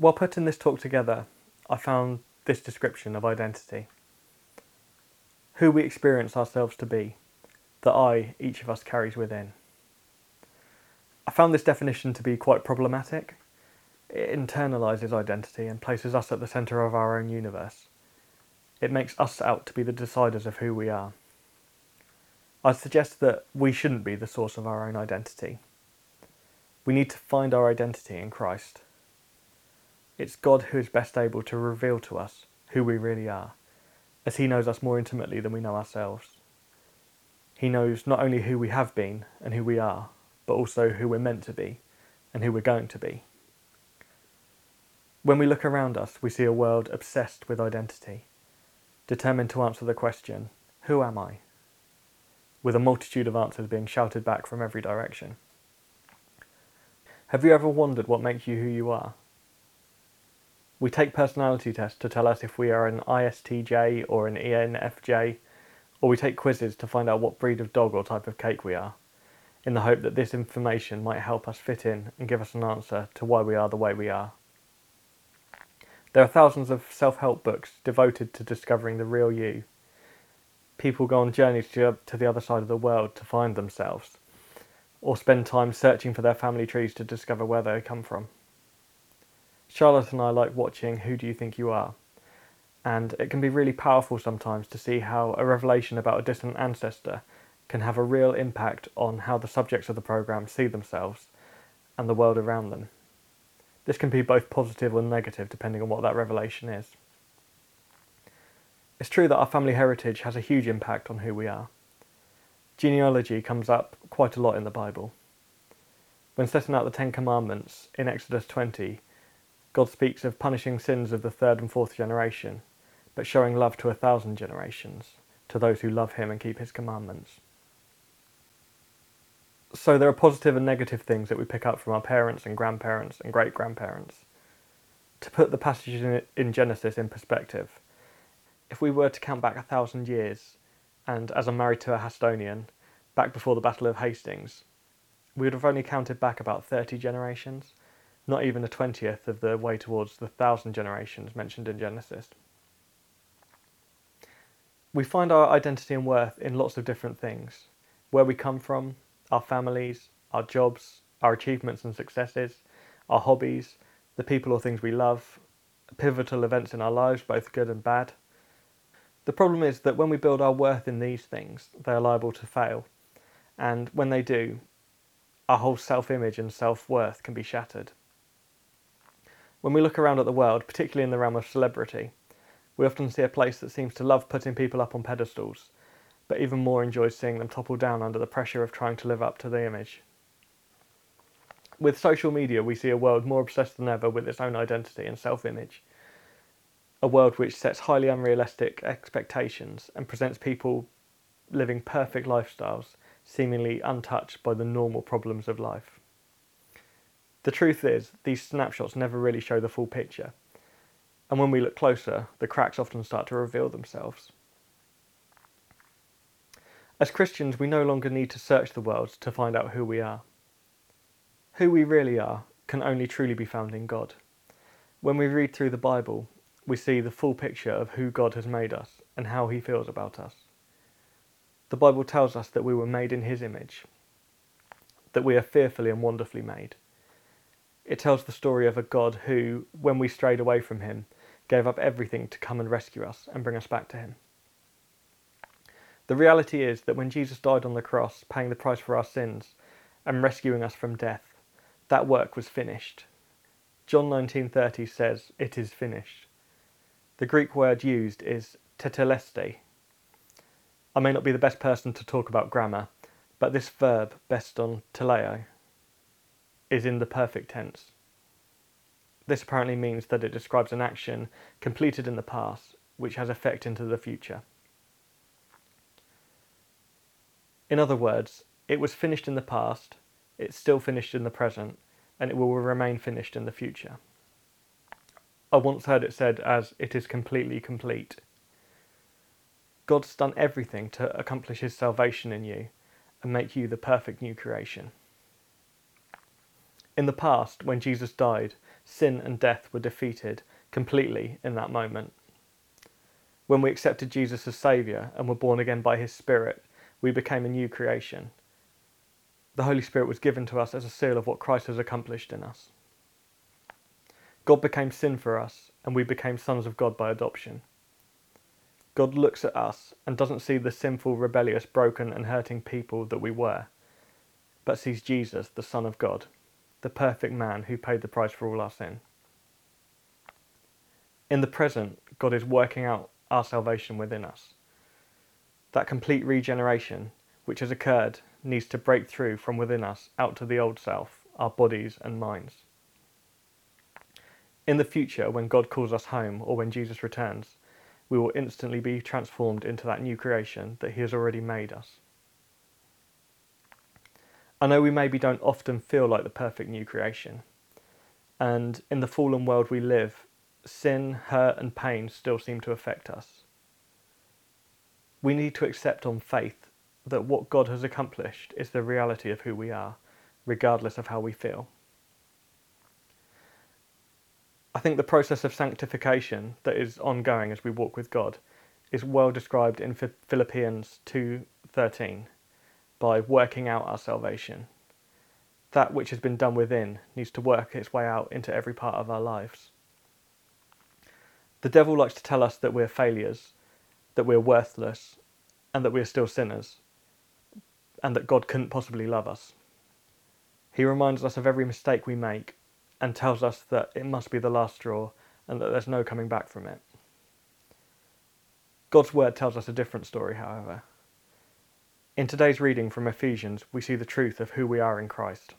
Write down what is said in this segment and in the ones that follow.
While putting this talk together, I found this description of identity who we experience ourselves to be, the I each of us carries within. I found this definition to be quite problematic. It internalises identity and places us at the centre of our own universe. It makes us out to be the deciders of who we are. I suggest that we shouldn't be the source of our own identity. We need to find our identity in Christ. It's God who is best able to reveal to us who we really are as He knows us more intimately than we know ourselves. He knows not only who we have been and who we are, but also who we're meant to be and who we're going to be. When we look around us, we see a world obsessed with identity, determined to answer the question, Who am I? with a multitude of answers being shouted back from every direction. Have you ever wondered what makes you who you are? We take personality tests to tell us if we are an ISTJ or an ENFJ, or we take quizzes to find out what breed of dog or type of cake we are, in the hope that this information might help us fit in and give us an answer to why we are the way we are. There are thousands of self help books devoted to discovering the real you. People go on journeys to, to the other side of the world to find themselves, or spend time searching for their family trees to discover where they come from. Charlotte and I like watching Who Do You Think You Are? And it can be really powerful sometimes to see how a revelation about a distant ancestor can have a real impact on how the subjects of the programme see themselves and the world around them. This can be both positive or negative depending on what that revelation is. It's true that our family heritage has a huge impact on who we are. Genealogy comes up quite a lot in the Bible. When setting out the Ten Commandments in Exodus 20, God speaks of punishing sins of the third and fourth generation, but showing love to a thousand generations, to those who love Him and keep His commandments. So there are positive and negative things that we pick up from our parents and grandparents and great grandparents. To put the passage in Genesis in perspective, if we were to count back a thousand years, and as I'm married to a Hastonian, back before the Battle of Hastings, we would have only counted back about 30 generations not even a twentieth of the way towards the thousand generations mentioned in Genesis. We find our identity and worth in lots of different things where we come from, our families, our jobs, our achievements and successes, our hobbies, the people or things we love, pivotal events in our lives, both good and bad. The problem is that when we build our worth in these things, they are liable to fail. And when they do, our whole self image and self worth can be shattered. When we look around at the world, particularly in the realm of celebrity, we often see a place that seems to love putting people up on pedestals, but even more enjoys seeing them topple down under the pressure of trying to live up to the image. With social media, we see a world more obsessed than ever with its own identity and self image. A world which sets highly unrealistic expectations and presents people living perfect lifestyles, seemingly untouched by the normal problems of life. The truth is, these snapshots never really show the full picture, and when we look closer, the cracks often start to reveal themselves. As Christians, we no longer need to search the world to find out who we are. Who we really are can only truly be found in God. When we read through the Bible, we see the full picture of who God has made us and how He feels about us. The Bible tells us that we were made in His image, that we are fearfully and wonderfully made it tells the story of a God who, when we strayed away from him, gave up everything to come and rescue us and bring us back to him. The reality is that when Jesus died on the cross, paying the price for our sins and rescuing us from death, that work was finished. John 19:30 says, "It is finished." The Greek word used is tetelestai. I may not be the best person to talk about grammar, but this verb, beston teleo, is in the perfect tense. This apparently means that it describes an action completed in the past which has effect into the future. In other words, it was finished in the past, it's still finished in the present, and it will remain finished in the future. I once heard it said as, it is completely complete. God's done everything to accomplish his salvation in you and make you the perfect new creation. In the past, when Jesus died, sin and death were defeated completely in that moment. When we accepted Jesus as Saviour and were born again by His Spirit, we became a new creation. The Holy Spirit was given to us as a seal of what Christ has accomplished in us. God became sin for us, and we became sons of God by adoption. God looks at us and doesn't see the sinful, rebellious, broken, and hurting people that we were, but sees Jesus, the Son of God, the perfect man who paid the price for all our sin. In the present, God is working out our salvation within us. That complete regeneration, which has occurred, needs to break through from within us out to the old self, our bodies and minds. In the future, when God calls us home or when Jesus returns, we will instantly be transformed into that new creation that He has already made us. I know we maybe don't often feel like the perfect new creation, and in the fallen world we live, sin, hurt, and pain still seem to affect us. We need to accept on faith that what God has accomplished is the reality of who we are, regardless of how we feel. I think the process of sanctification that is ongoing as we walk with God is well described in Philippians 2:13 by working out our salvation. That which has been done within needs to work its way out into every part of our lives. The devil likes to tell us that we're failures, that we're worthless, and that we're still sinners, and that God couldn't possibly love us. He reminds us of every mistake we make and tells us that it must be the last straw and that there's no coming back from it. God's word tells us a different story, however. In today's reading from Ephesians, we see the truth of who we are in Christ.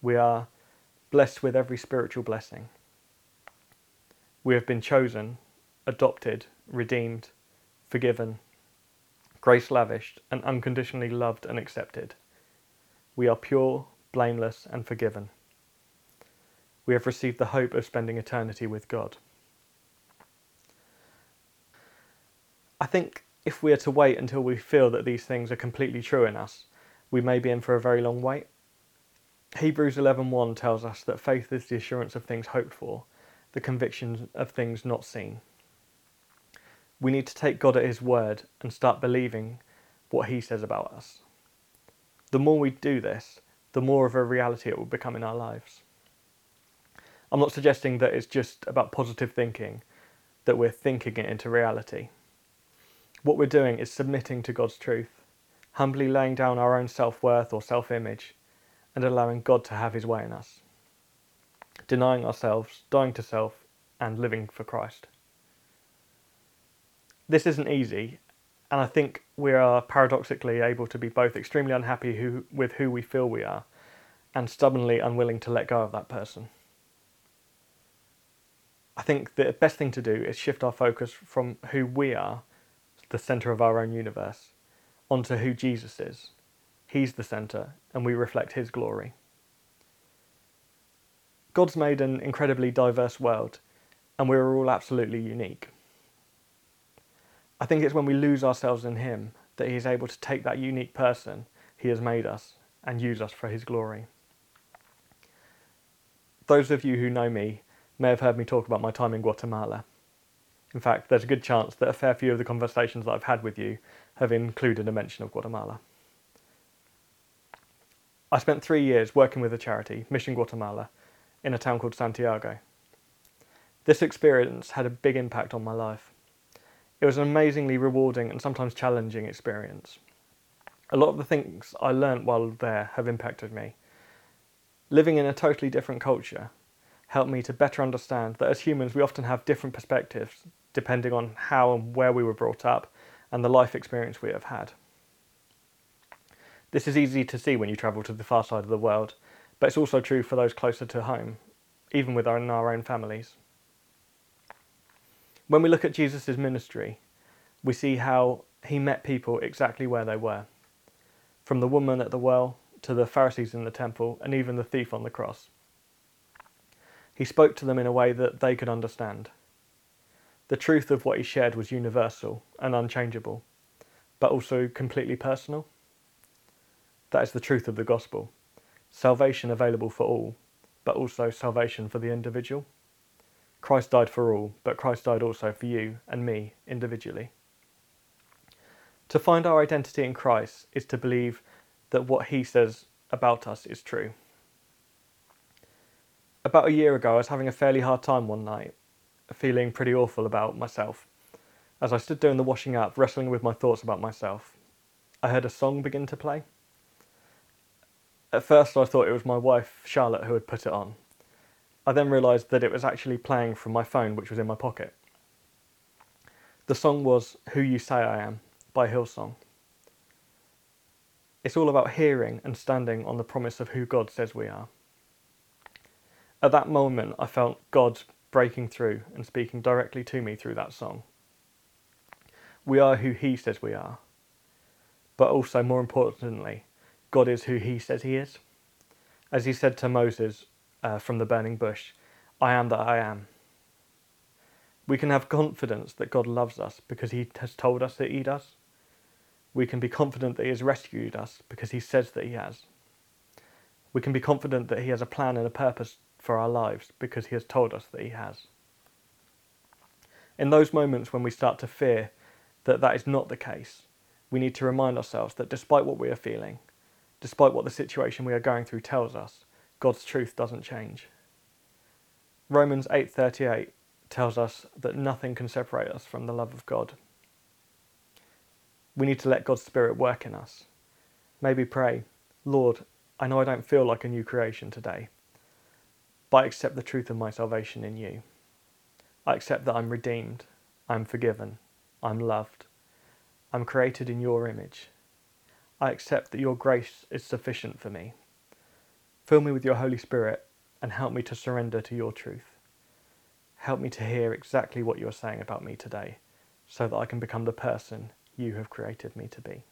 We are blessed with every spiritual blessing. We have been chosen, adopted, redeemed, forgiven, grace lavished, and unconditionally loved and accepted. We are pure, blameless, and forgiven we have received the hope of spending eternity with God. I think if we are to wait until we feel that these things are completely true in us, we may be in for a very long wait. Hebrews 11:1 tells us that faith is the assurance of things hoped for, the conviction of things not seen. We need to take God at his word and start believing what he says about us. The more we do this, the more of a reality it will become in our lives. I'm not suggesting that it's just about positive thinking, that we're thinking it into reality. What we're doing is submitting to God's truth, humbly laying down our own self worth or self image, and allowing God to have his way in us. Denying ourselves, dying to self, and living for Christ. This isn't easy, and I think we are paradoxically able to be both extremely unhappy who, with who we feel we are and stubbornly unwilling to let go of that person. I think the best thing to do is shift our focus from who we are, the centre of our own universe, onto who Jesus is. He's the centre, and we reflect His glory. God's made an incredibly diverse world, and we're all absolutely unique. I think it's when we lose ourselves in Him that He is able to take that unique person He has made us and use us for His glory. Those of you who know me may have heard me talk about my time in Guatemala. In fact, there's a good chance that a fair few of the conversations that I've had with you have included a mention of Guatemala. I spent three years working with a charity, Mission Guatemala, in a town called Santiago. This experience had a big impact on my life. It was an amazingly rewarding and sometimes challenging experience. A lot of the things I learnt while there have impacted me. Living in a totally different culture helped me to better understand that as humans we often have different perspectives depending on how and where we were brought up and the life experience we have had. This is easy to see when you travel to the far side of the world, but it's also true for those closer to home, even within our own families. When we look at Jesus' ministry, we see how he met people exactly where they were, from the woman at the well to the Pharisees in the temple and even the thief on the cross. He spoke to them in a way that they could understand. The truth of what he shared was universal and unchangeable, but also completely personal. That is the truth of the gospel salvation available for all, but also salvation for the individual. Christ died for all, but Christ died also for you and me individually. To find our identity in Christ is to believe that what he says about us is true. About a year ago, I was having a fairly hard time one night, feeling pretty awful about myself. As I stood doing the washing up, wrestling with my thoughts about myself, I heard a song begin to play. At first, I thought it was my wife, Charlotte, who had put it on. I then realised that it was actually playing from my phone, which was in my pocket. The song was Who You Say I Am by Hillsong. It's all about hearing and standing on the promise of who God says we are. At that moment, I felt God breaking through and speaking directly to me through that song. We are who He says we are, but also, more importantly, God is who he says he is. As he said to Moses uh, from the burning bush, I am that I am. We can have confidence that God loves us because he has told us that he does. We can be confident that he has rescued us because he says that he has. We can be confident that he has a plan and a purpose for our lives because he has told us that he has. In those moments when we start to fear that that is not the case, we need to remind ourselves that despite what we are feeling, despite what the situation we are going through tells us, God's truth doesn't change. Romans 8:38 tells us that nothing can separate us from the love of God. We need to let God's spirit work in us. Maybe pray, Lord, I know I don't feel like a new creation today, but I accept the truth of my salvation in you. I accept that I'm redeemed, I'm forgiven, I'm loved. I'm created in your image I accept that your grace is sufficient for me. Fill me with your Holy Spirit and help me to surrender to your truth. Help me to hear exactly what you're saying about me today so that I can become the person you have created me to be.